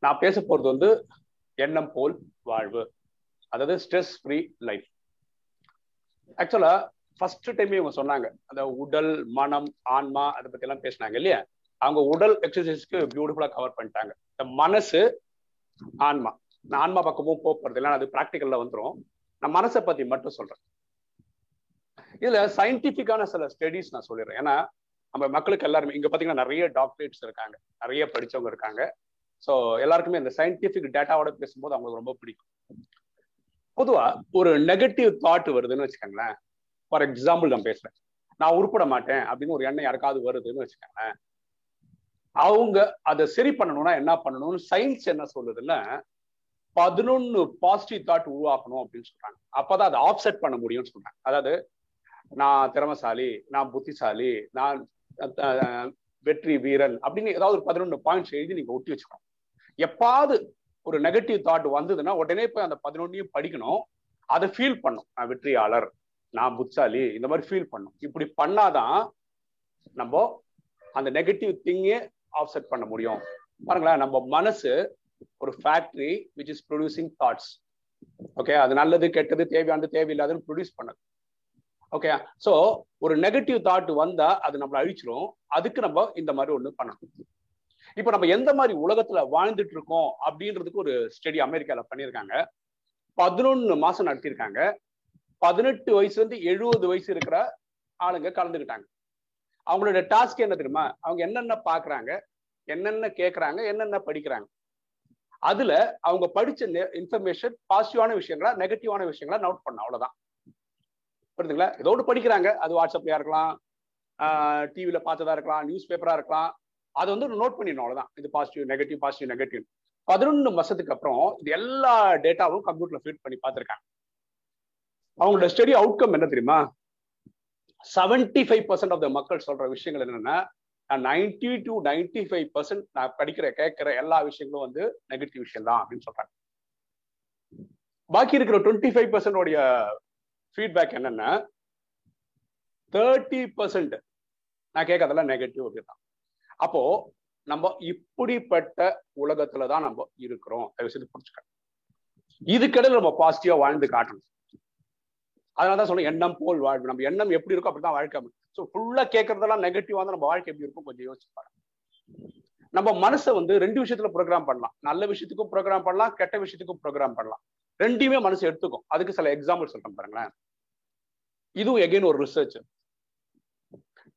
நான் பேச போறது வந்து எண்ணம் போல் வாழ்வு. அதாவது stress free life actually first டைமே இவங்க சொன்னாங்க. அந்த உடல் மனம் ஆன்மா அதை பத்தி எல்லாம் பேசினாங்க இல்லையா? அவங்க உடல் எக்ஸசைஸ்க்கு பியூட்டிஃபுல்லா கவர் பண்ணிட்டாங்க. இந்த மனசு ஆன்மா. நான் ஆன்மா பக்கமும் போறது இல்லை அது ப்ராக்டிக்கல்ல வந்துடும் நான் மனசை பத்தி மட்டும் சொல்றேன். இதுல சயின்டிபிக்கான சில ஸ்டடிஸ் நான் சொல்லிடுறேன். ஏன்னா நம்ம மக்களுக்கு எல்லாருமே இங்க பாத்தீங்கன்னா நிறைய டாக்டரேட்ஸ் இருக்காங்க. நிறைய படிச்சவங்க இருக்காங்க. ஸோ எல்லாருக்குமே இந்த சயின்டிஃபிக் டேட்டாவோட பேசும்போது அவங்களுக்கு ரொம்ப பிடிக்கும். பொதுவா ஒரு நெகட்டிவ் தாட் வருதுன்னு வச்சுக்கோங்களேன். ஃபார் எக்ஸாம்பிள் நான் பேசுறேன். நான் உருப்பட மாட்டேன் அப்படின்னு ஒரு எண்ணம் யாருக்காவது வருதுன்னு வச்சுக்கோங்களேன். அவங்க அதை சரி பண்ணணும்னா என்ன பண்ணணும்னு சயின்ஸ் என்ன சொல்லுதுன்னா பதினொன்னு பாசிட்டிவ் தாட் உருவாக்கணும் அப்படின்னு சொல்றாங்க. அப்பதான் அதை ஆப்செட் பண்ண முடியும்னு சொல்றாங்க. அதாவது நான் திறமசாலி நான் புத்திசாலி நான் வெற்றி வீரன் அப்படின்னு ஏதாவது ஒரு பதினொன்று பாயிண்ட்ஸ் எழுதி நீங்க ஒட்டி வச்சுக்கணும். எப்பாவது ஒரு நெகட்டிவ் தாட் வந்ததுன்னா உடனே போய் அந்த பதினொன்னையும் படிக்கணும். அதை ஃபீல் பண்ணும். நான் வெற்றியாளர் நான் புத்தாலி இந்த மாதிரி ஃபீல் பண்ணும். இப்படி பண்ணாதான் நம்ம அந்த நெகட்டிவ் திங்கே ஆஃப்செட் பண்ண முடியும். பாருங்களேன் நம்ம மனசு ஒரு factory which is producing thoughts okay அது நல்லது கெட்டது தேவையானது தேவையில்லாதது ப்ரொடியூஸ் பண்ணது. ஓகே ஸோ ஒரு நெகட்டிவ் தாட் வந்தா அது நம்மளை அழிச்சிரும். அதுக்கு நம்ம இந்த மாதிரி ஒன்று பண்ணணும். இப்போ நம்ம எந்த மாதிரி உலகத்துல வாழ்ந்துட்டு இருக்கோம் அப்படின்றதுக்கு ஒரு ஸ்டடி அமெரிக்கால பண்ணியிருக்காங்க. பதினொன்னு மாசம் நடத்தியிருக்காங்க. பதினெட்டு வயசுல இருந்து எழுபது வயசு இருக்கிற ஆளுங்க கலந்துக்கிட்டாங்க. அவங்களோட டாஸ்க் என்ன தெரியுமா? அவங்க என்னென்ன பாக்குறாங்க என்னென்ன கேட்கறாங்க என்னென்ன படிக்கிறாங்க. அதுல அவங்க படிச்ச இன்ஃபர்மேஷன் பாசிட்டிவான விஷயங்களா நெகட்டிவான விஷயங்களா நோட் பண்ண அவ்வளவுதான். புரியுதுங்களா இதோடு படிக்கிறாங்க. அது வாட்ஸ்அப்லயா இருக்கலாம் டிவியில பார்த்ததா இருக்கலாம் நியூஸ் பேப்பரா இருக்கலாம். அதை வந்து நோட் பண்ணிடணும் அவ்வளோதான் இது பாசிட்டிவ் நெகட்டிவ் பாசிட்டிவ் நெகட்டிவ் பதினொன்று மாசத்துக்கு அப்புறம் இது எல்லா டேட்டாவும் கம்ப்யூட்டர்ல ஃபீட் பண்ணி பார்த்துருக்காங்க. அவங்களோட ஸ்டடி அவுட்கம் என்ன தெரியுமா? Seventy five percent of the மக்கள் சொல்ற விஷயங்கள் என்னன்னா ninety to ninety five percent நான் படிக்கிற கேட்கிற எல்லா விஷயங்களும் வந்து நெகட்டிவ் விஷயம் தான் அப்படின்னு சொல்றாங்க. பாக்கி இருக்கிற டுவெண்ட்டி ஃபைவ் பர்சன்டோடைய ஃபீட்பேக் என்னன்னா தேர்ட்டி பர்சன்ட் நான் கேட்கறதெல்லாம் நெகட்டிவ் அப்படின்னா அப்போ நம்ம இப்படிப்பட்ட உலகத்துல தான் நம்ம இருக்கிறோம். தயவு செய்து புரிஞ்சுக்க இதுக்கிடையில நம்ம பாசிட்டிவா வாழ்ந்து காட்டணும். அதனாலதான் சொல்ல எண்ணம் போல் வாழ்வு. நம்ம எண்ணம் எப்படி இருக்கோ அப்படிதான் வாழ்க்கை ஸோ ஃபுல்லா கேட்கறதெல்லாம் நெகட்டிவா தான் நம்ம வாழ்க்கை எப்படி இருக்கும் கொஞ்சம் யோசிச்சு பாருங்க. நம்ம மனசை வந்து ரெண்டு விஷயத்துல ப்ரோக்ராம் பண்ணலாம். நல்ல விஷயத்துக்கும் ப்ரோக்ராம் பண்ணலாம் கெட்ட விஷயத்துக்கும் ப்ரோக்ராம் பண்ணலாம். ரெண்டையுமே மனசு எடுத்துக்கும். அதுக்கு சில எக்ஸாம்பிள் சொல்றேன் பாருங்களேன். இதுவும் எகைன் ஒரு ரிசர்ச்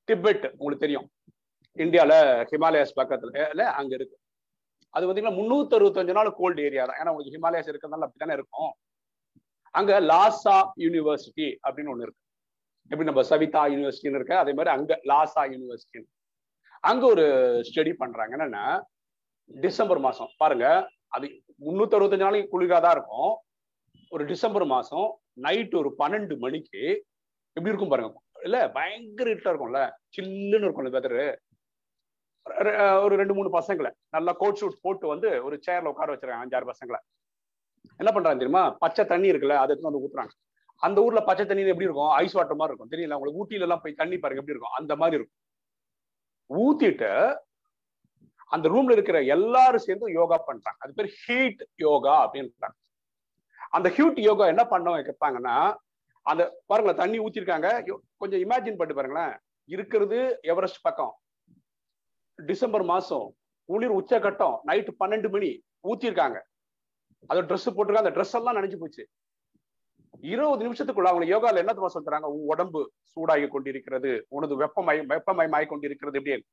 டிபெட் உங்களுக்கு தெரியும். இந்தியாவில் ஹிமாலயாஸ் பக்கத்தில் அங்கே இருக்கு. அது பார்த்தீங்கன்னா முந்நூற்றி அறுபத்தஞ்சு நாள் கோல்டு ஏரியா தான். ஏன்னா உங்களுக்கு ஹிமாலயாஸ் இருக்கிறதுனால அப்படித்தானே இருக்கும்? அங்கே லாசா யூனிவர்சிட்டி அப்படின்னு ஒன்று இருக்கு. எப்படி நம்ம சவிதா யூனிவர்சிட்டின்னு இருக்க? அதே மாதிரி அங்கே லாசா யூனிவர்சிட்டின்னு அங்கே ஒரு ஸ்டடி பண்ணுறாங்க என்னன்னா டிசம்பர் மாதம் பாருங்க அது முந்நூற்றி அறுபத்தஞ்சு நாளைக்கு குளிராக தான் இருக்கும். ஒரு டிசம்பர் மாதம் நைட் ஒரு பன்னெண்டு மணிக்கு எப்படி இருக்கும் பாருங்க? இல்லை பயங்கர இருட்டா இருக்கும்ல. சில்லுன்னு இருக்கும் வெதரு ஒரு ரெண்டு மூணு பசங்களை நல்லா கோட் ஷூட் போட்டு வந்து ஒரு சேர்ல உட்கார வச்சிருக்காங்க அஞ்சாறு பசங்களை. என்ன பண்றாங்க தெரியுமா? பச்சை தண்ணி இருக்குல்ல அதை எடுத்து வந்து ஊத்துறாங்க. அந்த ஊர்ல பச்சை தண்ணி எப்படி இருக்கும்? ஐஸ் வாட்டர் மாதிரி இருக்கும். தெரியல உங்களுக்கு ஊட்டியில எல்லாம் போய் தண்ணி பாருங்க எப்படி இருக்கும்? அந்த மாதிரி இருக்கும். ஊத்திட்டு அந்த ரூம்ல இருக்கிற எல்லாரும் சேர்ந்து யோகா பண்றாங்க. அது பேர் ஹீட் யோகா அப்படின்றாங்க. அந்த ஹீட் யோகா என்ன பண்ணவங்க கேட்பாங்கன்னா அந்த பாருங்களேன் தண்ணி ஊத்திருக்காங்க. கொஞ்சம் இமேஜின் பண்ணி பாருங்களேன். இருக்கிறது எவரெஸ்ட் பக்கம். டிசம்பர் மாசம் குளிர் உச்சகட்டம் நைட்டு பன்னெண்டு மணி ஊத்திருக்காங்க அது ட்ரெஸ் போட்டிருக்காங்க. அந்த ட்ரெஸ் எல்லாம் நினைச்சு போச்சு. இருபது நிமிஷத்துக்குள்ள அவங்க யோகால என்ன தெரியுமா சொல்றாங்க? உன் உடம்பு சூடாகி கொண்டிருக்கிறது உனது வெப்பமய வெப்பமயமாகி கொண்டிருக்கிறது அப்படின்னு.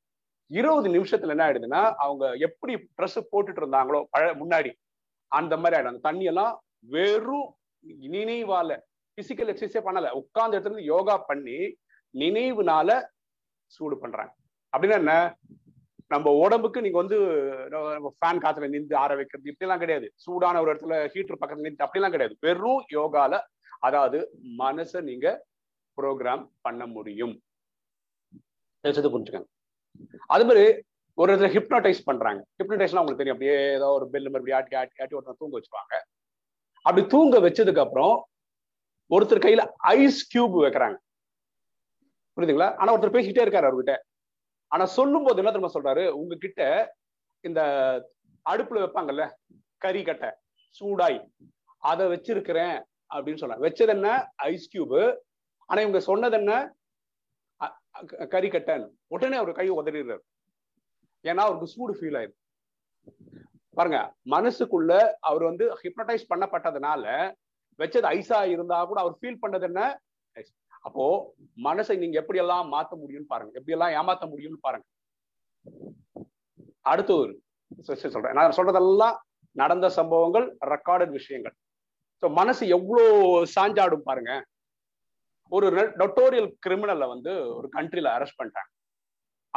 இருபது நிமிஷத்துல என்ன ஆயிடுதுன்னா அவங்க எப்படி ட்ரெஸ் போட்டுட்டு இருந்தாங்களோ பழ முன்னாடி அந்த மாதிரி ஆயிடும். அந்த தண்ணி எல்லாம் வெறும் நினைவால பிசிக்கல் எக்ஸசைஸே பண்ணல. உட்கார்ந்த இடத்துல இருந்து யோகா பண்ணி நினைவுனால சூடு பண்றாங்க. அப்படின்னா என்ன? நம்ம உடம்புக்கு நீங்க வந்து ஃபேன் காத்துல நின்று ஆற வைக்கிறது இப்படிலாம் கிடையாது. சூடான ஒரு இடத்துல ஹீட்டர் பக்கத்துல நின்று அப்படிலாம் கிடையாது. வெறும் யோகால அதாவது மனசை நீங்க ப்ரோக்ராம் பண்ண முடியும். புரிஞ்சுக்கங்க. அது மாதிரி ஒரு இடத்துல ஹிப்னோடைஸ் பண்றாங்க. ஹிப்னோடைஸ்லாம் உங்களுக்கு தெரியும். அப்படியே ஏதோ ஒரு பெல் மாதிரி ஆட்டி ஆட்டி ஆட்டி ஒருத்தர் தூங்க வச்சுப்பாங்க அப்படி தூங்க வச்சதுக்கு அப்புறம் ஒருத்தர் கையில ஐஸ் கியூப் வைக்கிறாங்க. புரியுதுங்களா? ஆனா ஒருத்தர் பேசிக்கிட்டே இருக்காரு அவர்கிட்ட. ஆனா சொல்லும் போது என்ன தெரியுமா சொல்றாரு? உங்ககிட்ட இந்த அடுப்புல வைப்பாங்கல்ல கறி கட்டை சூடாய் அதை வச்சிருக்கிறேன் அப்படின்னு சொல்றாங்க வச்சது என்ன? ஐஸ் கியூபு ஆனா இவங்க சொன்னது என்ன? கறி கட்டன் உடனே அவர் கையை உதறிடுறாரு. ஏன்னா அவருக்கு சூடு ஃபீல் ஆயிரு பாருங்க மனசுக்குள்ள அவர் வந்து ஹிப்னடைஸ் பண்ணப்பட்டதுனால வச்சது ஐஸா இருந்தா கூட அவர் ஃபீல் பண்ணது என்ன? அப்போ மனசை நீங்க எப்படி எல்லாம் மாத்த முடியும்னு பாருங்க. எப்படி எல்லாம் ஏமாத்த முடியும்னு பாருங்க. அடுத்து ஒரு சொல்றேன். நான் சொல்றதெல்லாம் நடந்த சம்பவங்கள் ரெக்கார்டட் விஷயங்கள். ஸோ மனசு எவ்வளோ சாஞ்சாடும் பாருங்க. ஒரு நொட்டோரியல் கிரிமினலை வந்து ஒரு கண்ட்ரில அரெஸ்ட் பண்ணிட்டாங்க.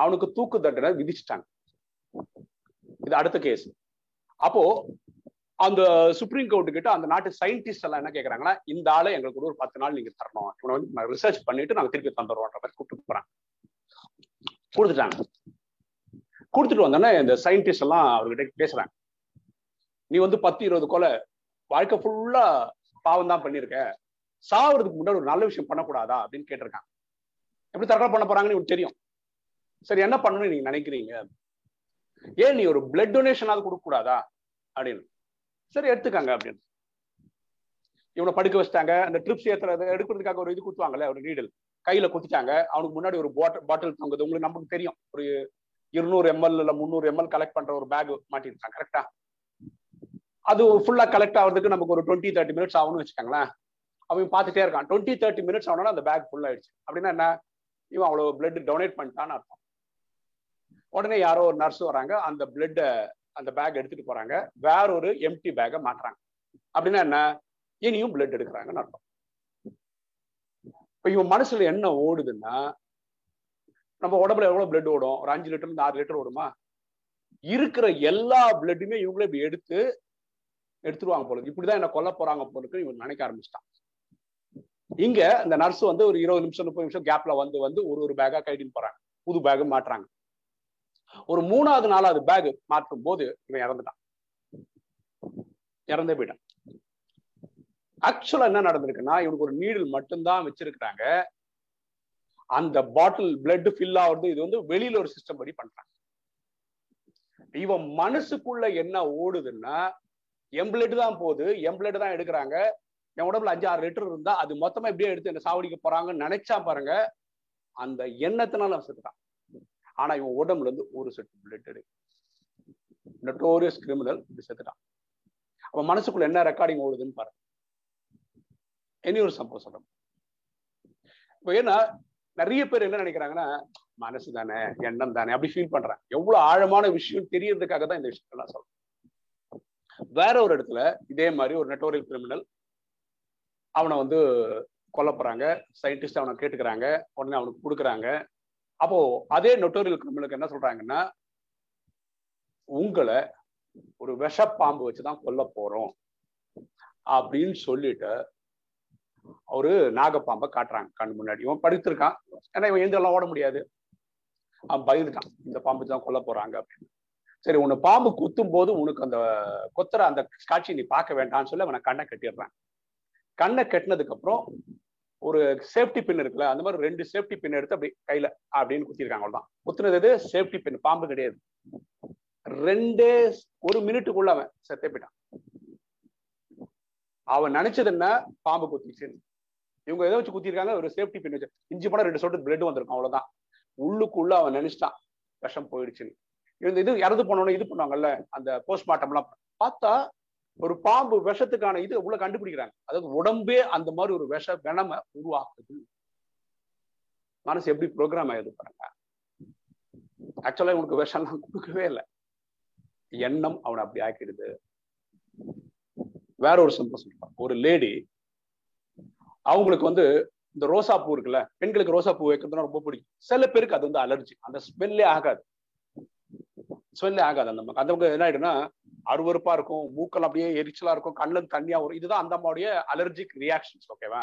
அவனுக்கு தூக்கு தண்டனை விதிச்சிட்டாங்க. இது அடுத்த கேஸ் அப்போ அந்த சுப்ரீம் கோர்ட்டு கிட்ட அந்த நாட்டு சயின்டிஸ்ட் எல்லாம் என்ன கேட்கறாங்கன்னா இந்த ஆளை எங்களுக்கு ஒரு பத்து நாள் நீங்க தரணும். இவனை வந்து நான் ரிசர்ச் பண்ணிட்டு நாங்க திருப்பி தந்துடுறோன்ற மாதிரி கூப்பிட்டு போறாங்க. கொடுத்துட்டாங்க. கொடுத்துட்டு வந்தோன்னே இந்த சயின்டிஸ்ட் எல்லாம் அவர்கிட்ட பேசுறாங்க. நீ வந்து பத்து இருபது கொலை வாழ்க்கை ஃபுல்லா பாவம் தான் பண்ணிருக்க சாவறதுக்கு முன்னாடி ஒரு நல்ல விஷயம் பண்ணக்கூடாதா அப்படின்னு கேட்டிருக்காங்க. எப்படி தற்கொலை பண்ண போறாங்கன்னு உனக்கு தெரியும். சரி என்ன பண்ணணும்னு நீங்க நினைக்கிறீங்க? ஏன் நீ ஒரு பிளட் டொனேஷனாவது கொடுக்க கூடாதா அப்படின்னு. சரி எடுத்துக்காங்க அப்படின்னு. இவனை படுக்க வச்சிட்டாங்க. அந்த ட்ரிப்ஸ் ஏத்துறது எடுக்கிறதுக்காக ஒரு இது குத்துவாங்கல்ல ஒரு நீடல் கையில குத்திட்டாங்க. அவனுக்கு முன்னாடி ஒரு பாட்டில் பாட்டில் தொங்குது. உங்களுக்கு நமக்கு தெரியும். ஒரு இருநூறு எம்எல் இல்ல முந்நூறு எம்எல் கலெக்ட் பண்ற ஒரு பேக் மாட்டிருக்காங்க கரெக்டா அது ஃபுல்லா கலெக்ட் ஆகிறதுக்கு நமக்கு ஒரு டுவெண்ட்டி தேர்ட்டி மினிட்ஸ் ஆகும்னு வச்சுக்கோங்களேன். அவன் பார்த்துட்டே இருக்கான். டுவெண்ட்டி தேர்ட்டி மினிட்ஸ் ஆனாலும் அந்த பேக் ஃபுல் ஆயிடுச்சு. அப்படின்னா என்ன? இவன் அவ்வளவு பிளட் டொனேட் பண்ணிட்டான்னு அர்த்தம். உடனே யாரோ ஒரு நர்ஸ் வராங்க. அந்த பிளட்டை அந்த பேக் எடுத்துட்டு போறாங்க. வேற ஒரு எம்டி பேக்கை மாட்டுறாங்க. அப்படின்னா என்ன? இனியும் பிளட் எடுக்கிறாங்கன்னு அர்த்தம். இப்ப இவன் மனசுல என்ன ஓடுதுன்னா நம்ம உடம்புல எவ்வளவு பிளட் ஓடும்? ஒரு அஞ்சு லிட்டர் இருந்து ஆறு லிட்டர் ஓடுமா? இருக்கிற எல்லா பிளட்டுமே இவங்களே இப்படி எடுத்து எடுத்துருவாங்க போல இப்படிதான் என்ன கொல்ல போறாங்க போலுக்கு இவன் நினைக்க ஆரம்பிச்சிட்டான். இங்க இந்த நர்ஸ் வந்து ஒரு இருபது நிமிஷம் முப்பது நிமிஷம் கேப்ல வந்து வந்து ஒரு ஒரு பேக்கா கைட்டின்னு போறாங்க. புது பேக்கு மாட்டுறாங்க. ஒரு மூணாவது நாலாவது பேக் மாற்றும் போது இவன் இறந்துட்டான். இறந்தே போயிட்டான். ஆக்சுவலா என்ன நடந்திருக்குன்னா இவனுக்கு ஒரு நீடில் மட்டும்தான் வச்சிருக்கிறாங்க. அந்த பாட்டில் பிளட் ஃபில் ஆகுறது இது வந்து வெளியில ஒரு சிஸ்டம் படி பண்றாங்க இவன் மனசுக்குள்ள என்ன ஓடுதுன்னா எம்பிளட் தான் போகுது எம்பிளட் தான் எடுக்கிறாங்க. என் உடம்புல அஞ்சு ஆறு லிட்டர் இருந்தா அது மொத்தமா எப்படியே எடுத்து என்ன சாவடிக்க போறாங்கன்னு நினைச்சா பாருங்க அந்த எண்ணத்தினால செத்துட்டான். ஆனா இவன் உடம்புல இருந்து ஒரு செட்டு பிளட் எடு நெட்டோரியஸ் கிரிமினல் இப்படி செத்துட்டான். அவன் மனசுக்குள்ள என்ன ரெக்கார்டிங் ஓடுதுன்னு பாருங்க. இனி ஒரு சம்பவம் சொல்றேன் இப்போ ஏன்னா நிறைய பேர் என்ன நினைக்கிறாங்கன்னா மனசு தானே எண்ணம் தானே அப்படி ஃபீல் பண்றேன் எவ்வளவு ஆழமான விஷயம் தெரியறதுக்காக தான் இந்த விஷயத்த நான் சொல்றேன். வேற ஒரு இடத்துல இதே மாதிரி ஒரு நெட்டோரியல் கிரிமினல் அவனை வந்து கொல்லப்படுறாங்க சயின்டிஸ்ட் அவனை கேட்டுக்கிறாங்க. உடனே அவனுக்கு கொடுக்குறாங்க. அப்போ அதே நொட்டோரியல் கிரிமினலுக்கு என்ன சொல்றாங்கன்னா உங்களை ஒரு விஷப்பாம்பு வச்சுதான் கொல்ல போறோம் அப்படின்னு சொல்லிட்டு அவரு நாகப்பாம்பை காட்டுறாங்க. கண் முன்னாடி. இவன் படுத்திருக்கான். ஏன்னா இவன் எந்தெல்லாம் ஓட முடியாது. அவன் பயந்துட்டான். இந்த பாம்பு தான் கொல்ல போறாங்க அப்படின்னு. சரி உன்னை பாம்பு குத்தும் போது உனக்கு அந்த கொத்துற அந்த காட்சி நீ பார்க்க வேண்டாம்னு சொல்லி அவனை கண்ணை கட்டிடுறான். கண்ணை கட்டினதுக்கு அப்புறம் ஒரு சேஃப்டி பின் இருக்குல்ல அந்த மாதிரி ரெண்டு சேஃப்டி பின் எடுத்து அப்படி கையில அப்படின்னு குத்திருக்காங்க அவ்வளவுதான். குத்துனது எது? சேஃப்டி பின் பாம்பு கிடையாது. ரெண்டே ஒரு மினிட்டுக்குள்ள அவன் செத்தே போயிட்டான். அவன் நினைச்சது என்ன? பாம்பு குத்திச்சுன்னு இவங்க எதை வச்சு குத்திருக்காங்க? ஒரு சேஃப்டி பின் வச்சு. இஞ்சி படம் ரெண்டு சொட்டு பிளட் வந்திருக்கும் அவ்வளவுதான். உள்ளுக்குள்ள அவன் நினைச்சிட்டான். விஷம் போயிடுச்சுன்னு. இந்த இது இறந்து போனோன்னு இது பண்ணுவாங்கல்ல அந்த போஸ்ட்மார்ட்டம் எல்லாம் பார்த்தா ஒரு பாம்பு விஷத்துக்கான இது உள்ள கண்டுபிடிக்கிறாங்க. அதாவது உடம்பே அந்த மாதிரி ஒரு விஷ வெனம உருவாக்குது. மனசு எப்படி ப்ரோக்ராம் ஆகுது பாருங்க. ஆக்சுவலா உனக்கு விஷம்லாம் கொடுக்கவே இல்லை. எண்ணம் அவனை அப்படி ஆக்கிடுது. வேற ஒரு சிம்பிள் சொல்றான். ஒரு லேடி அவங்களுக்கு வந்து இந்த ரோசா பூ இருக்குல்ல பெண்களுக்கு ரோசா பூ வைக்கிறதுனா ரொம்ப பிடிக்கும். சில பேருக்கு அது வந்து அலர்ஜி அந்த ஸ்மெல்லே ஆகாது. ஸ்மெல்லே ஆகாது அந்த அந்த என்ன ஆயிடும்னா அருவறுப்பா இருக்கும் மூக்கல் அப்படியே எரிச்சலா இருக்கும் கண்ணுல தண்ணியா வரும். இதுதான் அந்த அம்மாவுடைய அலர்ஜிக் ரியாக்ஷன்ஸ் ஓகேவா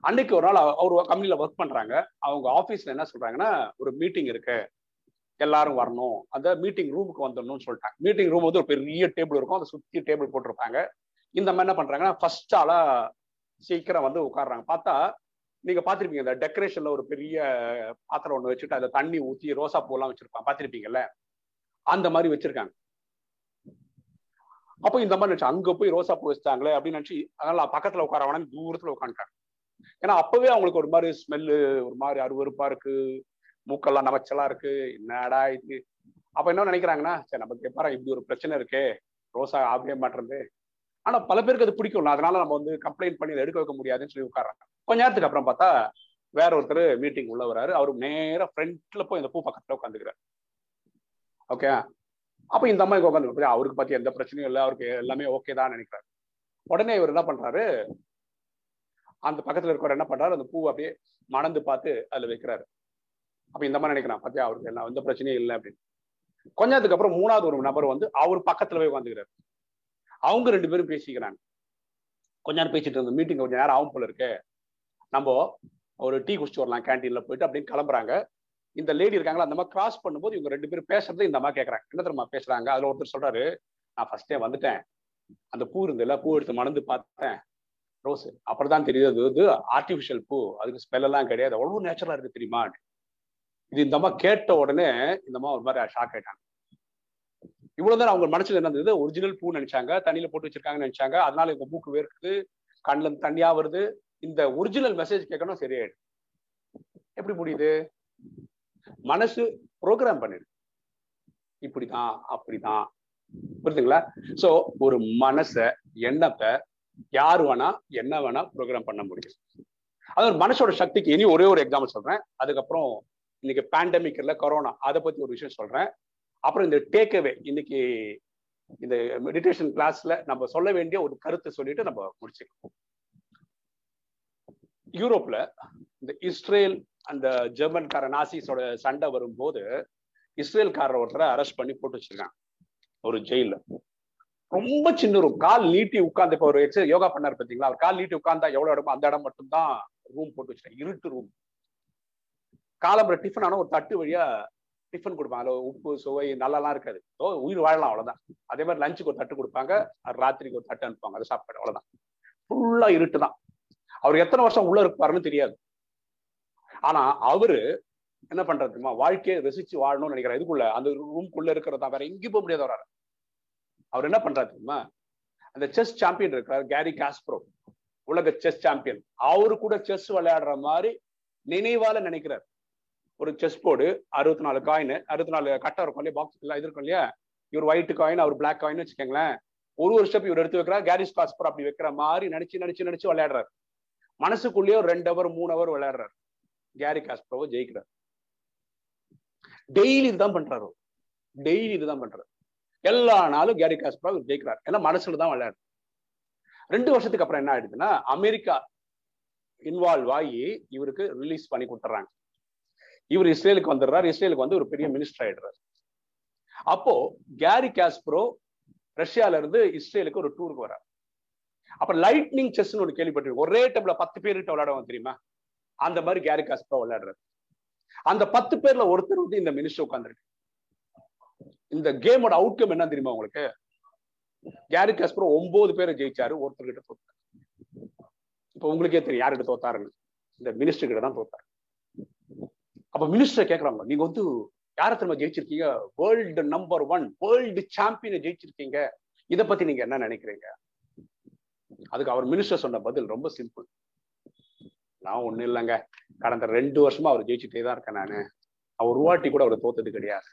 அன்னைக்கு ஒரு நாள் அவர் கம்பெனில ஒர்க் பண்றாங்க. அவங்க ஆபீஸ்ல என்ன சொல்றாங்கன்னா ஒரு மீட்டிங் இருக்கு. எல்லாரும் வரணும். அந்த மீட்டிங் ரூமுக்கு வந்துடணும்னு சொல்லிட்டாங்க. மீட்டிங் ரூம் வந்து ஒரு பெரிய டேபிள் இருக்கும். அதை சுத்தி டேபிள் போட்டிருப்பாங்க. இந்த மாதிரி என்ன பண்றாங்கன்னா ஃபர்ஸ்ட் ஆளா சீக்கிரம் வந்து உட்காடுறாங்க பார்த்தா நீங்க பாத்திருப்பீங்க இந்த டெக்கரேஷன்ல ஒரு பெரிய பாத்திரம் ஒண்ணு வச்சுட்டு அதை தண்ணி ஊத்தி ரோசா பூலாம் வச்சிருப்பாங்க. பாத்திருப்பீங்கல்ல அந்த மாதிரி வச்சிருக்காங்க. அப்போ இந்த மாதிரி நினைச்சு அங்க போய் ரோசா பூ வச்சிட்டாங்களே அப்படின்னு நினைச்சு அதனால பக்கத்துல உட்கார தூரத்தில் தூரத்துல உட்காந்துட்டாங்க. ஏன்னா அப்பவே அவங்களுக்கு ஒரு மாதிரி ஸ்மெல்லு ஒரு மாதிரி அருவருப்பா இருக்கு. மூக்கெல்லாம் நமச்சலா இருக்கு. என்னடா இது? அப்ப என்ன நினைக்கிறாங்கன்னா சரி நமக்கு எப்பரா இப்படி ஒரு பிரச்சனை இருக்கே. ரோசா ஆகவே மாட்டேறது ஆனா பல பேருக்கு அது பிடிக்கும் அதனால நம்ம வந்து கம்ப்ளைண்ட் பண்ணி எடுக்க வைக்க முடியாதுன்னு சொல்லி உட்கார்றாங்க. கொஞ்ச நேரத்துக்கு அப்புறம் பார்த்தா வேற ஒருத்தர் மீட்டிங் உள்ள வராரு அவரு நேரா ஃப்ரண்ட்ல போய் இந்த பூ பக்கத்துல உட்காந்துக்கிறார். ஓகே அப்ப இந்த அம்மா உட்காந்து அவருக்கு பத்தி எந்த பிரச்சனையும் இல்லை. அவருக்கு எல்லாமே ஓகே தான் நினைக்கிறாரு. உடனே இவர் என்ன பண்றாரு? அந்த பக்கத்துல இருக்கிறவர் என்ன பண்றாரு? அந்த பூ அப்படியே மணந்து பார்த்து அதுல வைக்கிறாரு. அப்ப இந்த மாதிரி நினைக்கிறான் பாத்தியா அவருக்கு எல்லாம் எந்த பிரச்சனையும் இல்லை அப்படின்னு. கொஞ்ச நேரத்துக்கு அப்புறம் மூணாவது ஒரு நபர் வந்து அவர் பக்கத்துல போய் உட்காந்துக்கிறாரு அவங்க ரெண்டு பேரும் பேசிக்கிறாங்க. கொஞ்ச நேரம் பேசிட்டு இருந்த மீட்டிங் கொஞ்சம் நேரம் ஆகும் போல இருக்கு. நம்ம ஒரு டீ குடிச்சிட்டு வரலாம் கேன்டீன்ல போயிட்டு அப்படின்னு கிளம்புறாங்க. இந்த லேடி இருக்காங்களா அந்த மாதிரி கிராஸ் பண்ணும்போது இவங்க ரெண்டு பேரும் பேசுறது இந்த மாதிரி கேட்கறாங்க என்ன தெரியுமா பேசுறாங்க? அதுல ஒருத்தர் சொல்றாரு நான் ஃபர்ஸ்டே வந்துட்டேன். அந்த பூ இருந்ததுல பூ எடுத்து மணந்து பார்த்தேன். ரோஸ் அப்புறம் தான் தெரியுது இது ஆர்டிபிஷியல் பூ. அதுக்கு ஸ்மெல் எல்லாம் கிடையாது. அவ்வளவு நேச்சுரலா இருக்கு தெரியுமா? இது இந்த அம்மா கேட்ட உடனே இந்த அம்மா ஒரு மாதிரி ஷாக் ஆயிட்டாங்க. இவ்வளவுதான் அவங்க மனசுல என்ன இருந்தது? ஒரிஜினல் பூ நினைச்சாங்க. தண்ணியில போட்டு வச்சிருக்காங்கன்னு நினைச்சாங்க. அதனால இவங்க மூக்கு வேர்க்குது கண்ணுல இருந்து தண்ணியா வருது. இந்த ஒரிஜினல் மெசேஜ் கேட்கணும் சரியாயிடும் எப்படி முடியுது? மனசு ப்ரோக்ராம் பண்ணிடு. இப்படிதான் அப்படிதான். புரியுதுங்களா சோ ஒரு மனச எண்ணத்தை யார் வேணா என்ன வேணா ப்ரோக்ராம் பண்ண முடியும். அது ஒரு மனசோட சக்திக்கு இனி ஒரே ஒரு எக்ஸாம்பிள் சொல்றேன். அதுக்கப்புறம் இன்னைக்கு பேண்டமிக் இல்ல கொரோனா அதை பத்தி ஒரு விஷயம் சொல்றேன். அப்புறம் இந்த டேக்அவே இன்னைக்கு இந்த மெடிடேஷன் கிளாஸ்ல நம்ம சொல்ல வேண்டிய ஒரு கருத்தை சொல்லிட்டு நம்ம முடிச்சுக்கோம் யூரோப்ல இந்த இஸ்ரேல் அந்த ஜெர்மன்கார நாசிஸோட சண்டை வரும்போது இஸ்ரேல்காரர் ஒருத்தரை அரெஸ்ட் பண்ணி போட்டு வச்சிருக்காங்க. ஒரு ஜெயில ரொம்ப சின்ன ரூம் கால் நீட்டி உட்கார்ந்து இப்போ ஒரு எக்ஸசைஸ் யோகா பண்ணாரு பார்த்தீங்களா அவர் கால் நீட்டி உட்கார்ந்தா எவ்வளவு இடமோ அந்த இடம் மட்டும்தான் ரூம் போட்டு வச்சிருக்கேன் இருட்டு ரூம் காலம்புற டிஃபன் ஆனால் ஒரு தட்டு வழியா டிஃபன் கொடுப்பாங்க. அதில் உப்பு சுவை நல்லாலாம் இருக்காது. ஓ உயிர் வாழலாம் அவ்வளோதான் அதே மாதிரி லஞ்சுக்கு ஒரு தட்டு கொடுப்பாங்க. ராத்திரிக்கு ஒரு தட்டு அனுப்புவாங்க. அதை சாப்பாடு அவ்வளோதான் ஃபுல்லா இருட்டு தான் அவர் எத்தனை வருஷம் உள்ள இருப்பாருன்னு தெரியாது. ஆனா அவரு என்ன பண்றதுமா வாழ்க்கையை ரசிச்சு வாழணும்னு நினைக்கிறார். இதுக்குள்ள அந்த ரூம்குள்ள இருக்கிறதா வேற எங்கேயும் போக முடியாது வராரு அவர் என்ன பண்றாரு தெரியுமா? அந்த செஸ் சாம்பியன் இருக்கிறார் கேரி காஸ்ப்ரோ உலக செஸ் சாம்பியன் அவரு கூட செஸ் விளையாடுற மாதிரி நினைவால நினைக்கிறார். ஒரு செஸ் போர்டு அறுபத்தி நாலு காயின் அறுபத்தி நாலு கட்டை இருக்கும் இல்லையா? பாக்ஸ் எல்லாம் இது இருக்கும் இல்லையா? இவர் ஒயிட் காயின் அவர் பிளாக் காயின் வச்சுக்கோங்களேன். ஒரு ஒரு ஸ்டெப் இவர் எடுத்து வைக்கிறார். கேரிஸ் காஸ்பர் அப்படி வைக்கிற மாதிரி நினைச்சு நினைச்சு நினைச்சு விளையாடுறாரு. மனசுக்குள்ளேயே ஒரு ரெண்டு அவர் மூணு அவர் விளையாடுறாரு. கேரி காஸ்பரோவை ஜெயிக்கிறார். டெய்லி இதுதான் பண்றாரு டெய்லி இதுதான் பண்றாரு. எல்லா நாளும் கேரி காஸ்பரோ ஜெயிக்கிறார். ஏன்னா மனசுல தான் விளையாடு ரெண்டு வருஷத்துக்கு அப்புறம் என்ன ஆயிடுதுன்னா அமெரிக்கா இன்வால்வ் ஆகி இவருக்கு ரிலீஸ் பண்ணி கொடுத்துறாங்க இவர் இஸ்ரேலுக்கு வந்துடுறாரு. இஸ்ரேலுக்கு வந்து ஒரு பெரிய மினிஸ்டர் ஆயிடுறாரு. அப்போ கேரி காஸ்ப்ரோ ரஷ்யால இருந்து இஸ்ரேலுக்கு ஒரு டூருக்கு வர்றார். அப்ப லைட்னிங் செஸ்ன்னு ஒரு கேள்விப்பட்டிருக்கு ஒரே டேபிள பத்து பேர்கிட்ட விளையாடுவாங்க தெரியுமா? அந்த மாதிரி கேரி காஸ்ப்ரோ விளையாடுறது. அந்த பத்து பேர்ல ஒருத்தர் வந்து இந்த மினிஸ்டர் உட்காந்துருக்கு இந்த கேமோட அவுட்கம் என்ன தெரியுமா உங்களுக்கு? கேரி காஸ்பர் ஒன்பது பேரை ஜெயிச்சாரு ஒருத்தர்கிட்ட தோத்தாரு. இப்ப உங்களுக்கே தெரியும் யார்கிட்ட தோத்தாருன்னு. இந்த மினிஸ்டர் கிட்ட தான் தோத்தாரு. அப்ப மினிஸ்டர் கேக்குறாங்க நீங்க வந்து யார திரும்ப ஜெயிச்சிருக்கீங்க? வேர்ல்டு நம்பர் ஒன் வேர்ல்டு சாம்பியனை ஜெயிச்சிருக்கீங்க. இத பத்தி நீங்க என்ன நினைக்கிறீங்க? அதுக்கு அவர் மினிஸ்டர் சொன்ன பதில் ரொம்ப சிம்பிள் நான் ஒண்ணும் இல்லைங்க. கடந்த ரெண்டு வருஷமா அவர் ஜெயிச்சுட்டே தான் இருக்கேன் நானு. அவர் வாட்டி கூட அவர் தோத்தது கிடையாது.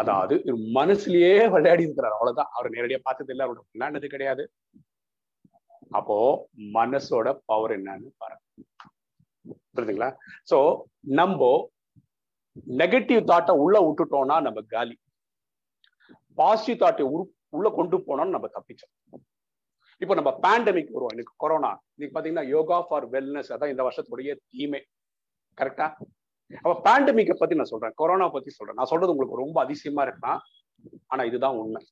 அதாவது மனசுலயே விளையாடி இருக்கிறார். அவ்வளவுதான். அவர் நேரடியா பார்த்தது இல்லை. அவரோட விளையாண்டது கிடையாது. அப்போ மனசோட பவர் என்னன்னு பாருங்க. புரியுதுங்களா சோ நம்ம நெகட்டிவ் தாட்டை உள்ள விட்டுட்டோம்னா நம்ம காலி. பாசிட்டிவ் தாட்டை உள்ள கொண்டு போனோம்னு நம்ம தப்பிச்சோம். இப்போ நம்ம பேண்டமிக் வருவோம் இன்னைக்கு கொரோனா இன்னைக்கு பாத்தீங்கன்னா யோகா ஃபார் வெல்னஸ் அதான் இந்த வருஷத்துடைய தீமை கரெக்டா அப்ப பேண்டமிக்கை பத்தி நான் சொல்றேன். கொரோனா பத்தி சொல்றேன். நான் சொல்றது உங்களுக்கு ரொம்ப அதிசயமா இருக்கலாம் ஆனா இதுதான் உண்மை.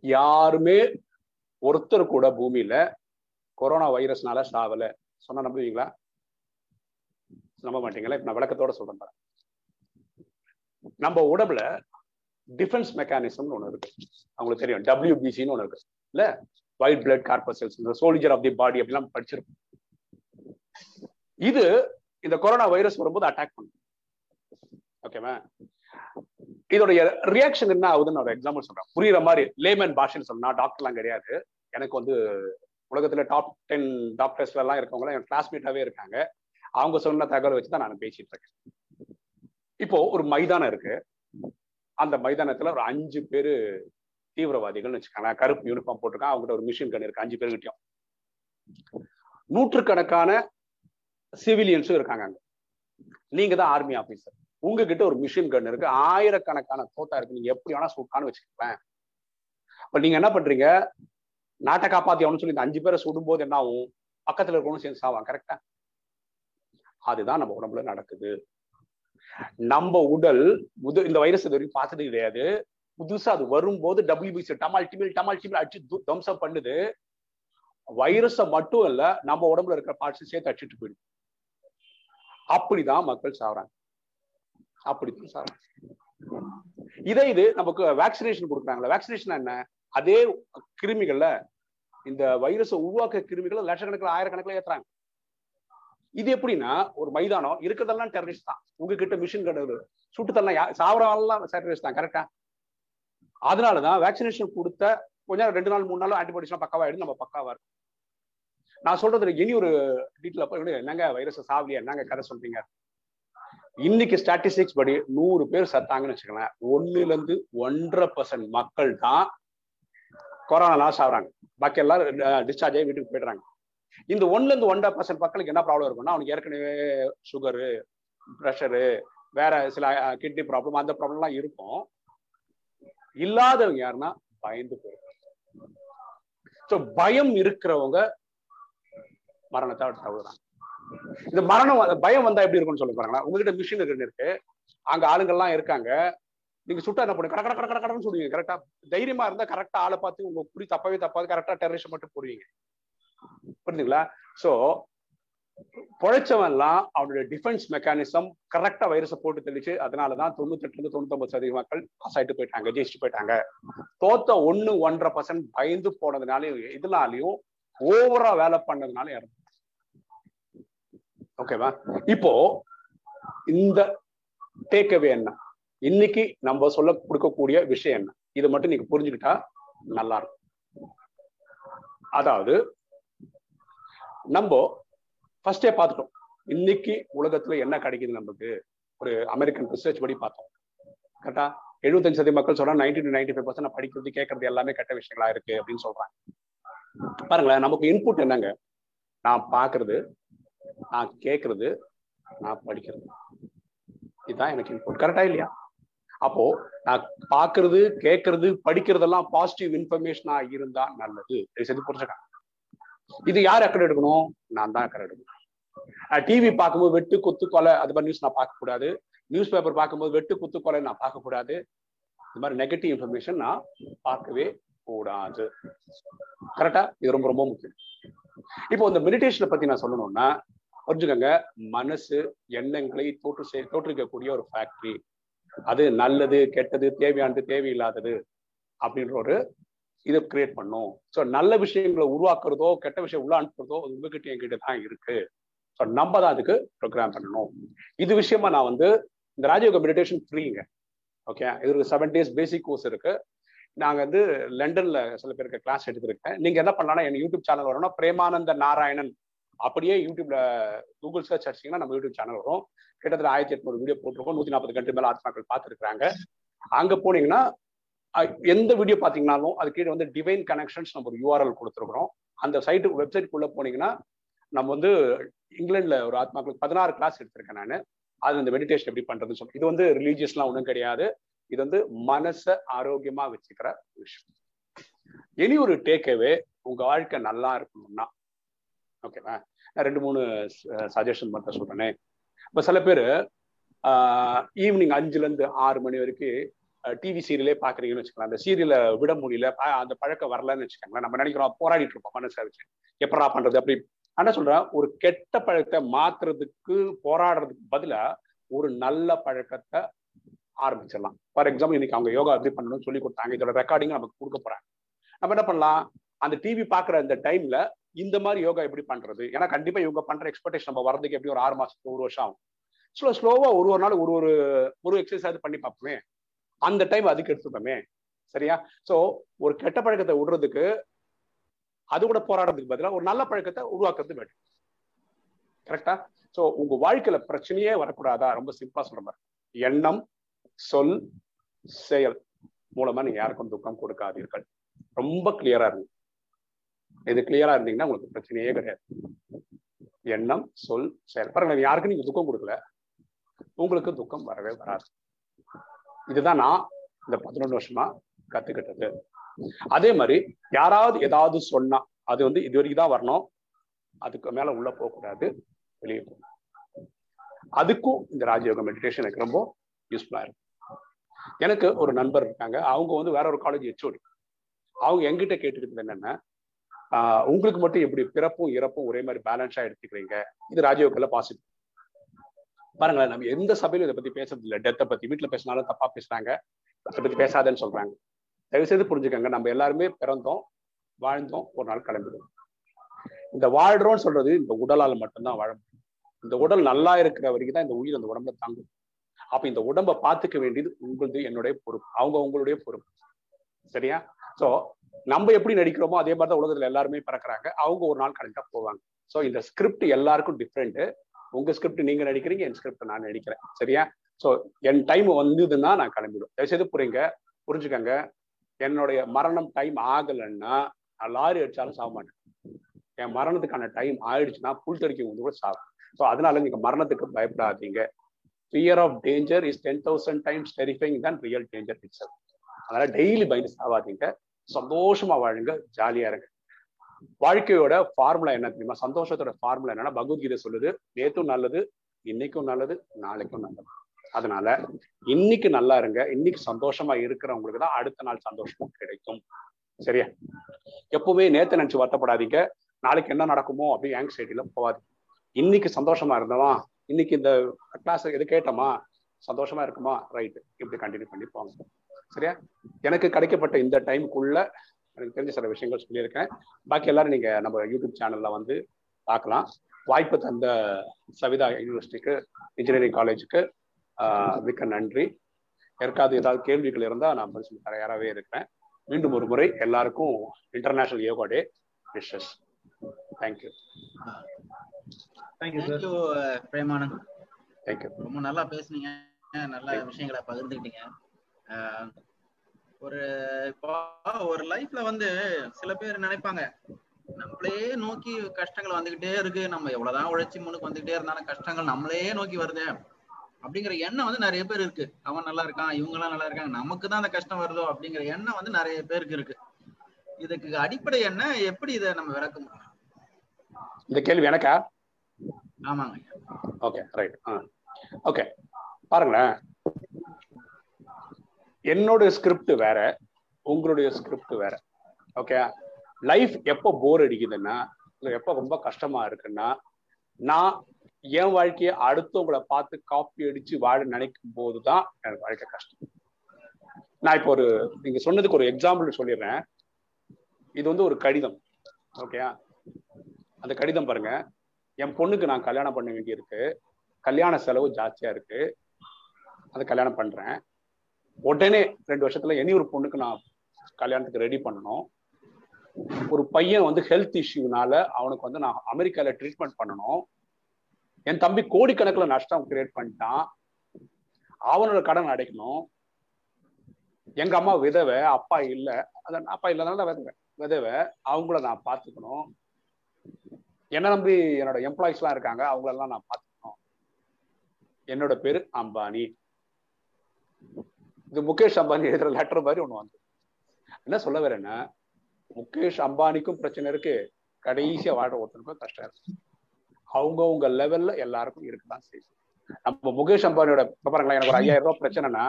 யாருமே ஒருத்தர் கூட பூமியில கொரோனா வைரஸ்னால சாவல சொன்னா நம்புவீங்களா? நம்ப மாட்டீங்களா? இப்ப நான் விளக்கத்தோட சொல்றேன் பாருங்க. நம்ம உடம்புல டிஃபென்ஸ் மெக்கானிசம்னு ஒன்று இருக்கு. அவங்களுக்கு தெரியும். டபிள்யூபிசின்னு ஒன்று இருக்கு. இல்ல ஒயிட் பிளட் கார்பசல்ஸ் இந்த சோல்ஜர் ஆஃப் தி பாடி அப்படிலாம் படிச்சிருக்கும் இது இந்த கொரோனா வைரஸ் வரும்போது அட்டாக் பண்ணும். ஓகேவா இதோடைய ரியாக்ஷன் என்ன ஆகுதுன்னு ஒரு எக்ஸாம்பிள் சொல்றேன். புரியுற மாதிரி லேமன் பாஷைன்னு சொன்னா டாக்டர்லாம் கிடையாது. எனக்கு வந்து உலகத்துல டாப் டென் டாக்டர்ஸ்ல எல்லாம் இருக்கவங்க என் கிளாஸ்மேட்டாவே இருக்காங்க. அவங்க சொன்ன தகவல் வச்சு தான் நான் பேசிட்டு இருக்கேன். இப்போ ஒரு மைதானம் இருக்கு. அந்த மைதானத்துல ஒரு அஞ்சு பேரு தீவிரவாதிகள்னு வச்சுக்காங்க. கருப்பு யூனிஃபார்ம் போட்டிருக்கான். அவங்ககிட்ட ஒரு மிஷின் கன் இருக்கு. அஞ்சு பேர்கிட்டயும் நூற்றுக்கணக்கான சிவிலியன்ஸும் இருக்காங்க அங்க. நீங்க தான் ஆர்மி ஆபீசர் உங்ககிட்ட ஒரு மிஷின் கன் இருக்கு. ஆயிரக்கணக்கான தோட்டா இருக்கு. நீங்க எப்படி வேணா சுட்டான்னு வச்சுக்கோங்களேன். இப்ப நீங்க என்ன பண்றீங்க? நாட்டை காப்பாத்தி அவனு சொல்லி இந்த அஞ்சு பேரை சுடும்போது என்ன ஆகும்? பக்கத்துல இருக்கணும் சேர்ந்து சாவான் கரெக்டா அதுதான் நம்ம உடம்புல நடக்குது. நம்ம உடல் முது இந்த வைரஸ் இது வரைக்கும் பார்த்தது கிடையாது. புதுசா அது வரும்போது டபிள்யூபிசி டமால் டிமில் டமால் டிமில் அடிச்சு தம்சம் பண்ணுது. வைரஸை மட்டும் இல்ல நம்ம உடம்புல இருக்கிற பார்ட்ஸ் சேர்த்து அடிச்சுட்டு போயிடும் அப்படிதான் மக்கள் சாவறாங்க. அப்படிதான் சாவறாங்க. இதே இது நமக்கு வேக்சினேஷன் கொடுக்குறாங்களா வேக்சினேஷன் என்ன? அதே கிருமிகள்ல இந்த வைரஸை உருவாக்க கிருமிகளை லட்சக்கணக்கில் ஆயிரக்கணக்கில் ஏத்துறாங்க. இது எப்படின்னா ஒரு மைதானம் இருக்கிறதெல்லாம் டெரரிஸ்ட் தான். உங்ககிட்ட மிஷின் கிடையாது. சுட்டுத்தரலாம் சாவரெல்லாம் டெரரிஸ்ட் தான் கரெக்டா அதனாலதான் வேக்சினேஷன் கொடுத்த கொஞ்சம் ரெண்டு நாள் மூணு நாள் ஆன்டிபாடிஸ்லாம் பக்காவா எடுத்து நம்ம பக்காவா இருக்கும். நான் சொல்றது இனி ஒரு டீட்டெயில் போய் என்னங்க வைரஸ் சாவலியா? என்னங்க கதை சொல்றீங்க? இன்னைக்கு ஸ்டாட்டிஸ்டிக்ஸ் படி நூறு பேர் சத்தாங்கன்னு வச்சுக்கலாம் ஒன்னுல இருந்து ஒன்றரை பர்சன்ட் மக்கள் தான் கொரோனா சாவுறாங்க. பாக்கி எல்லாரும் டிஸ்சார்ஜ் ஆகி வீட்டுக்கு போயிடுறாங்க. இந்த ஒன்ல இருந்து ஒன்றரை பர்சன்ட் மக்களுக்கு என்ன ப்ராப்ளம் இருக்கும்னா அவனுக்கு ஏற்கனவே சுகரு ப்ரெஷரு வேற சில கிட்னி ப்ராப்ளம் அந்த ப்ராப்ளம்லாம் இருக்கும். இல்லாதவங்க யாருன்னா பயந்து போயிருக்காங்க பயம் இருக்கிறவங்க மரணத்தை தவிர்றாங்க இந்த மரணம் பயம் வந்தா எப்படி இருக்கும்னு சொல்ல பாருங்களா உங்ககிட்ட மிஷின் இருக்கு. அங்க ஆளுங்கள்லாம் இருக்காங்க. நீங்க சுட்டா என்ன பண்ணுங்க கட கட கட கடன்னு சொல்லுவீங்க. கரெக்டா தைரியமா இருந்தா கரெக்டா ஆளை பார்த்து உங்க குறி தப்பவே தப்பாது. கரெக்டா டெரரிஸ்ட் மட்டும் போடுவீங்க. புரிஞ்சுங்களா? சோ பொழைச்சவன்லாம் அவனுடைய டிஃபென்ஸ் மெக்கானிசம் கரெக்டா வைரஸை போட்டு தெளிச்சு அதனாலதான் தொண்ணூத்தெட்டுல இருந்து தொண்ணூத்தொன்பது சதவீத மக்கள் பாஸ் ஆயிட்டு போயிட்டாங்க ஜெயிச்சுட்டு போயிட்டாங்க. தோத்த ஒண்ணு ஒன்றரை பர்சன்ட் பயந்து போனதுனாலையும் இதனாலையும் ஓவரா வேலை பண்ணதுனால இறந்து ஓகேவா இப்போ இந்த டேக்அவே என்ன? இன்னைக்கு நம்ம சொல்ல கொடுக்கக்கூடிய விஷயம் என்ன? இதை மட்டும் நீங்க புரிஞ்சுக்கிட்டா நல்லா இருக்கும். அதாவது நம்ம ஃபர்ஸ்டே பார்த்துட்டோம். இன்னைக்கு உலகத்துல என்ன கிடைக்குது நமக்கு? ஒரு அமெரிக்கன் ரிசர்ச் படி பார்த்தோம். கரெக்டா எழுபத்தஞ்சு சதவீத மக்கள் சொல்றாங்க ninety to ninety five percent படிக்கிறது கேட்கறது எல்லாமே கெட்ட விஷயங்களா இருக்கு அப்படின்னு சொல்றாங்க. பாருங்களேன் நமக்கு இன்புட் என்னங்க? நான் பாக்குறது நான் கேட்கறது நான் படிக்கிறது. இதுதான் எனக்கு இன்புட் கரெக்டா இல்லையா? அப்போ நான் பாக்குறது கேட்கறது படிக்கிறதெல்லாம் பாசிட்டிவ் இன்ஃபர்மேஷனா இருந்தா நல்லது. சரி புரிஞ்சுக்க இது யார் அக்கறை எடுக்கணும்? நான் தான் அக்கறை எடுக்கணும். டிவி பார்க்கும்போது வெட்டு குத்து கொலை அது மாதிரி நியூஸ் நான் பார்க்கக்கூடாது. நியூஸ் பேப்பர் பார்க்கும்போது வெட்டு குத்து கொலை நான் பார்க்கக்கூடாது. இது மாதிரி நெகட்டிவ் இன்ஃபர்மேஷன் நான் பார்க்கவே கூடாது. கரெக்டா இது ரொம்ப ரொம்ப முக்கியம். இப்போ இந்த மெடிடேஷனை பத்தி நான் சொல்லணும்னா புரிஞ்சுக்கோங்க மனசு எண்ணங்களை தோற்று செய் தோற்றுக்கக்கூடிய ஒரு ஃபேக்டரி அது நல்லது கெட்டது தேவையானது தேவையில்லாதது அப்படின்ற ஒரு இதை கிரியேட் பண்ணும். ஸோ நல்ல விஷயங்களை உருவாக்குறதோ கெட்ட விஷயம் உள்ள அனுப்புறதோ உங்ககிட்ட என்கிட்ட தான் இருக்கு. ஸோ நம்ம தான் அதுக்கு ப்ரோக்ராம் பண்ணணும். இது விஷயமா நான் வந்து இந்த ராஜயோக மெடிடேஷன் ஃப்ரீங்க ஓகே இது செவன் டேஸ் பேசிக் கோர்ஸ் இருக்கு. நாங்க வந்து லண்டன்ல சில பேருக்கு கிளாஸ் எடுத்திருக்கேன். நீங்க என்ன பண்ணலாம்னா என் யூடியூப் சேனல் வரணும்னா பிரேமானந்த நாராயணன். அப்படியே யூடியூப்ல கூகுள் சர்ச் அடிச்சிங்கன்னா நம்ம யூடியூப் சேனல் வரும். கிட்டத்தட்ட ஆயிரத்தி எட்நூறு வீடியோ போட்டிருக்கோம். நூத்தி நாற்பது கண்ட்ரி மேல ஆத்மாக்கள் பார்த்துருக்காங்க அங்க போனீங்கன்னா எந்த வீடியோ பார்த்தீங்கனாலும் அது கீழே வந்து டிவைன் கனெக்ஷன்ஸ் நம்ம ஒரு யூஆர்எல் கொடுத்துருக்குறோம். அந்த சைட்டு வெப்சைட்குள்ள போனீங்கன்னா நம்ம வந்து இங்கிலாண்டில் ஒரு ஆத்மாக்களுக்கு பதினாறு கிளாஸ் எடுத்திருக்கேன் நான். அது இந்த மெடிடேஷன் எப்படி பண்ணுறதுன்னு சொல்லி. இது வந்து ரிலீஜியஸ்லாம் ஒன்றும் கிடையாது. இது வந்து மனசை ஆரோக்கியமா வச்சுக்கிற விஷயம். இனி ஒரு டேக்அவே உங்க வாழ்க்கை நல்லா இருக்கணும்னா. ஓகேவா நான் ரெண்டு மூணு சஜஷன் மட்டும் சொல்றேனே. இப்போ சில பேர் ஈவினிங் அஞ்சுல இருந்து ஆறு மணி வரைக்கும் டிவி சீரியலே பாக்குறீங்கன்னு வச்சுக்கலாம் அந்த சீரியலை விட முடியல. அந்த பழக்கம் வரலன்னு வச்சுக்கோங்களேன். நம்ம நினைக்கிறோம் போராடிட்டு இருப்போம் மனசா வச்சு எப்படா பண்றது? அப்படி. என்ன சொல்றேன் ஒரு கெட்ட பழக்கத்தை மாத்துறதுக்கு போராடுறதுக்கு பதிலா ஒரு நல்ல பழக்கத்தை ஆரம்பிச்சிடலாம். ஃபார் எக்ஸாம்பிள் இன்னைக்கு அவங்க யோகா எப்படி பண்ணணும்னு சொல்லி கொடுத்தாங்க. இதோட ரெக்கார்டிங் நமக்கு கொடுக்க போறாங்க. நம்ம என்ன பண்ணலாம்? அந்த டிவி பாக்குற அந்த டைம்ல இந்த மாதிரி யோகா எப்படி பண்றது? ஏன்னா கண்டிப்பா இவங்க பண்ற எக்ஸ்பெக்டேஷன் நம்ம வரதுக்கு எப்படி ஒரு ஆறு மாசத்துக்கு ஒரு வருஷம் ஆகும். ஸ்லோ ஸ்லோவா ஒரு ஒரு நாள் ஒரு ஒரு ஒரு எக்ஸசைஸ் பண்ணி பார்ப்போமே. அந்த டைம் அதுக்கு எடுத்துக்கோமே சரியா? சோ ஒரு கெட்ட பழக்கத்தை விடுறதுக்கு அது கூட போராடுறதுக்கு பதிலாக ஒரு நல்ல பழக்கத்தை உருவாக்குறது வேண்டும் கரெக்டா சோ உங்க வாழ்க்கையில பிரச்சனையே வரக்கூடாதா? ரொம்ப சிம்பிளா சொல்ற மாதிரி. எண்ணம் சொல் செயல் மூலமா நீங்க யாருக்கும் துக்கம் கொடுக்காதீர்கள். ரொம்ப கிளியரா இருக்கும் இது கிளியரா இருந்தீங்கன்னா உங்களுக்கு பிரச்சனையே கிடையாது. எண்ணம் சொல் செயல். பாருங்க யாருக்கும் நீங்க துக்கம் கொடுக்கல. உங்களுக்கு துக்கம் வரவே வராது. இதுதான் நான் இந்த பதினொன்று வருஷமா கத்துக்கிட்டது. அதே மாதிரி யாராவது ஏதாவது சொன்னா அது வந்து இது வரைக்கும் தான் வரணும். அதுக்கு மேல உள்ள போகக்கூடாது வெளியே போகணும் அதுக்கும் இந்த ராஜயோக மெடிடேஷன் எனக்கு ரொம்ப யூஸ்ஃபுல்லா இருக்கு. எனக்கு ஒரு நண்பர் இருக்காங்க. அவங்க வந்து வேற ஒரு காலேஜ் ஹெச்ஓடி அவங்க எங்கிட்ட கேட்டுக்கிட்டது என்னன்னா உங்களுக்கு மட்டும் எப்படி பிறப்பும் இறப்பும் ஒரே மாதிரி பேலன்ஸா எடுத்துக்கிறீங்க? இது ராஜயோகத்துல பாசிட்டிவ் பாருங்களேன் நம்ம எந்த சபையிலும் இதை பத்தி பேசுறது இல்லை. டெத்தை பத்தி வீட்டுல பேசினாலும் தப்பா பேசுறாங்க. அதை பத்தி பேசாதேன்னு சொல்றாங்க. தயவு செய்து புரிஞ்சுக்கோங்க நம்ம எல்லாருமே பிறந்தோம் வாழ்ந்தோம் ஒரு நாள் கிளம்பிடுவோம். இந்த வாழ்றோம்னு சொல்றது இந்த உடலால் மட்டும்தான் வாழ முடியும். இந்த உடல் நல்லா இருக்கிற வரைக்கும் தான் இந்த உயிர் அந்த உடம்பை தாங்கும். அப்ப இந்த உடம்ப பாத்துக்க வேண்டியது உங்களது என்னுடைய பொறுப்பு. அவங்க உங்களுடைய பொறுப்பு. சரியா? சோ நம்ம எப்படி நடிக்கிறோமோ அதே மாதிரி தான் உலகத்துல எல்லாருமே பறக்குறாங்க. அவங்க ஒரு நாள் கரெக்டா போவாங்க. சோ இந்த ஸ்கிரிப்ட் எல்லாருக்கும் டிஃப்ரெண்ட் உங்க ஸ்கிரிப்ட் நீங்க நடிக்கிறீங்க என் ஸ்கிரிப்ட் நான் நடிக்கிறேன். சரியா? சோ என் டைம் வந்ததுன்னா நான் கிளம்பிடுவேன். தயவுசெய்து புரியுங்க புரிஞ்சுக்கங்க. என்னுடைய மரணம் டைம் ஆகலைன்னா நான் லாரி அடிச்சாலும் சாக மாட்டேன். என் மரணத்துக்கான டைம் ஆயிடுச்சுன்னா புல் தறிக்கை வந்து கூட சாகும். ஸோ அதனால நீங்க மரணத்துக்கு பயப்படாதீங்க. Fear of danger is ten thousand times terrifying தான் ரியல் டேஞ்சர் இட்ஸ் அதனால டெய்லி பயந்து சாவாதீங்க சந்தோஷமா வாழுங்க ஜாலியா இருங்க. வாழ்க்கையோட ஃபார்முலா என்ன? தெரியுமா சந்தோஷத்தோட ஃபார்முலா என்னன்னா பகவத்கீதை சொல்லுது நேத்தும் நல்லது இன்னைக்கும் நல்லது நாளைக்கும் நல்லது. அதனால இன்னைக்கு நல்லா இருங்க இன்னைக்கு சந்தோஷமா இருக்கிறவங்களுக்கு தான் அடுத்த நாள் சந்தோஷமும் கிடைக்கும். சரியா? எப்பவுமே நேத்து நினைச்சு வருத்தப்படாதீங்க. நாளைக்கு என்ன நடக்குமோ அப்படி ஆங்ஸைட்டில போகாது இன்னைக்கு சந்தோஷமா இருந்தவா இன்னைக்கு இந்த கிளாஸ் எது கேட்டோமா? சந்தோஷமா இருக்குமா? ரைட் இப்படி கண்டினியூ பண்ணி போங்க. சரியா? எனக்கு கிடைக்கப்பட்ட இந்த டைமுக்குள்ள எனக்கு தெரிஞ்ச சில விஷயங்கள் சொல்லியிருக்கேன். பாக்கி எல்லாரும் நீங்க நம்ம யூடியூப் சேனல்ல வந்து பார்க்கலாம் வாய்ப்பு தந்த சவிதா யூனிவர்சிட்டிக்கு இன்ஜினியரிங் காலேஜுக்கு மிக்க நன்றி. யாருக்காவது ஏதாவது கேள்விகள் இருந்தால் நான் பதில் சொல்லி தயாராகவே இருக்கிறேன். மீண்டும் ஒரு முறை எல்லாருக்கும் International Yoga Day wishes thank you thank you Premanand thank you ரொம்ப நல்லா பேசுனீங்க. நல்ல விஷயங்களை பகிர்ந்துக்கிட்டீங்க. ஒரு ஒரு லைஃப்ல வந்து சில பேர் நினைப்பாங்க நம்மளே நோக்கி கஷ்டங்கள் வந்துகிட்டே இருக்கு நம்ம எவ்வளவுதான் உழைச்சி முன்னுக்கு வந்துகிட்டே இருந்தாலும் கஷ்டங்கள் நம்மளே நோக்கி வருது அப்படிங்கிற எண்ணம் வந்து நிறைய பேர் இருக்கு. அவன் நல்லா இருக்கான் இவங்க எல்லாம் நல்லா இருக்காங்க நமக்கு தான் அந்த கஷ்டம் வருதோ அப்படிங்கிற எண்ணம் வந்து நிறைய பேருக்கு இருக்கு. இதுக்கு அடிப்படை என்ன எப்படி இதை நம்ம விளக்க முடியும்? இந்த கேள்வி எனக்கா? ஆமாங்க. ஓகே ரைட் ஓகே பாருங்களேன். என்னோட ஸ்கிரிப்ட் வேற உங்களுடைய ஸ்கிரிப்ட் வேற. ஓகே லைஃப் எப்போ போர் அடிக்குதுன்னா எப்போ ரொம்ப கஷ்டமா இருக்குன்னா நான் என் வாழ்க்கையை அடுத்தவங்களை பார்த்து காப்பி அடிச்சு வாழ நினைக்கும் போது தான் எனக்கு வாழ்க்கை கஷ்டம். நான் இப்போ ஒரு நீங்க சொன்னதுக்கு ஒரு எக்ஸாம்பிள் சொல்லிடுறேன். இது வந்து ஒரு கடிதம். ஓகே அந்த கடிதம் பாருங்க. என் பொண்ணுக்கு நான் கல்யாணம் பண்ண வேண்டியிருக்கு. கல்யாண செலவு ஜாஸ்தியா இருக்கு. அதை கல்யாணம் பண்றேன். உடனே ரெண்டு வருஷத்துல இனி ஒரு பொண்ணுக்கு நான் கல்யாணத்துக்கு ரெடி பண்ணணும். ஒரு பையன் வந்து ஹெல்த் இஷ்யூனால அவனுக்கு வந்து நான் அமெரிக்கால ட்ரீட்மெண்ட் பண்ணணும். என் தம்பி கோடிக்கணக்கில் நஷ்டம் கிரியேட் பண்ணிட்டான். அவனோட கடன் அடைக்கணும். எங்க அம்மா விதவை அப்பா இல்லை. அதான் அப்பா இல்லாதனால விதவை விதவை. அவங்கள நான் பார்த்துக்கணும். என்ன நம்பி என்னோட எம்ப்ளாயிஸ்லாம் இருக்காங்க அவங்களெல்லாம் நான் பார்த்துக்கணும். என்னோட பேரு அம்பானி. இது முகேஷ் அம்பானி எழுதுற லெட்டர் மாதிரி ஒண்ணு வந்து என்ன சொல்ல வரேன்னா முகேஷ் அம்பானிக்கும் பிரச்சனை இருக்கு. கடைசியா வாழ்ற ஒருத்தனுக்கும் கஷ்டம் இருக்கு. அவங்கவுங்க லெவல்ல எல்லாருக்கும் இருக்குதான் செய்யும் நம்ம முகேஷ் அம்பானியோட பாருங்களேன் எனக்கு ஒரு ஐயாயிரம் ரூபாய் பிரச்சனைனா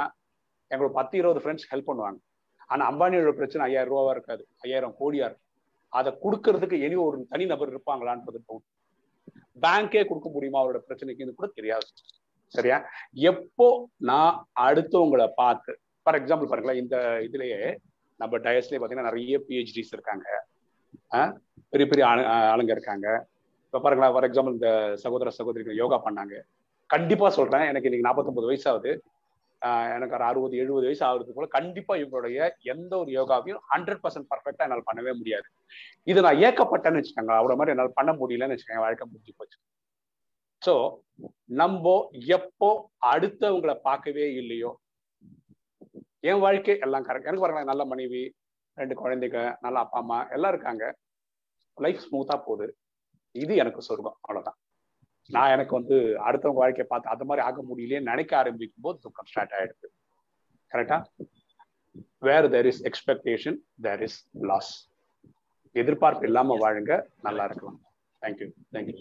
எங்களுக்கு பத்து இருபது ஃப்ரெண்ட்ஸ் ஹெல்ப் பண்ணுவாங்க. ஆனா அம்பானியோட பிரச்சனை ஐயாயிரம் ரூபாவா இருக்காது. ஐயாயிரம் கோடியா இருக்கும் அதை கொடுக்கறதுக்கு இனி ஒரு தனி நபர் இருப்பாங்களான்றது பேங்கே கொடுக்க முடியுமா அவரோட பிரச்சனைக்கு இது கூட தெரியாது. சரியா? எப்போ நான் அடுத்தவங்களை பார்த்து ஃபார் எக்ஸாம்பிள் பாருங்களேன் இந்த இதுலயே நம்ம டயஸ்லேயே பாத்தீங்கன்னா நிறைய பிஹெச்டிஸ் இருக்காங்க. பெரிய பெரிய ஆளுங்க இருக்காங்க. இப்போ பாருங்களேன் ஃபார் எக்ஸாம்பிள் இந்த சகோதர சகோதரிகள் யோகா பண்ணாங்க. கண்டிப்பா சொல்றேன் எனக்கு இன்னைக்கு நாற்பத்தொன்பது ஆகுது எனக்கு ஒரு அறுபது எழுபது வயசு ஆகுறது போல கண்டிப்பா இவங்களுடைய எந்த ஒரு யோகாவையும் ஹண்ட்ரட் பர்சன்ட் பர்ஃபெக்டாக என்னால் பண்ணவே முடியாது. இது நான் ஏக்கப்பட்டேன்னு வச்சுக்கோங்க அவ்வளோ மாதிரி என்னால் பண்ண முடியலன்னு வச்சுக்கோங்க வாழ்க்கை முடிஞ்சு போச்சு. ஸோ நம்ம எப்போ அடுத்தவங்களை பார்க்கவே இல்லையோ என் வாழ்க்கை எல்லாம் கரெக்ட் எனக்கு பாருங்களேன் நல்ல மனைவி ரெண்டு குழந்தைங்க நல்ல அப்பா அம்மா எல்லாம் இருக்காங்க. லைஃப் ஸ்மூத்தா போகுது. இது எனக்கு சொர்க்கம். அவ்வளவுதான். நான் எனக்கு வந்து அடுத்தவங்க வாழ்க்கையை பார்த்து அது மாதிரி ஆக முடியலையே நினைக்க ஆரம்பிக்கும் போது துக்கம் ஸ்டார்ட் ஆயிடுது. கரெக்டா where there is expectation there is loss எதிர்பார்ப்பு இல்லாம வாழுங்க நல்லா இருக்கலாம். Thank you thank you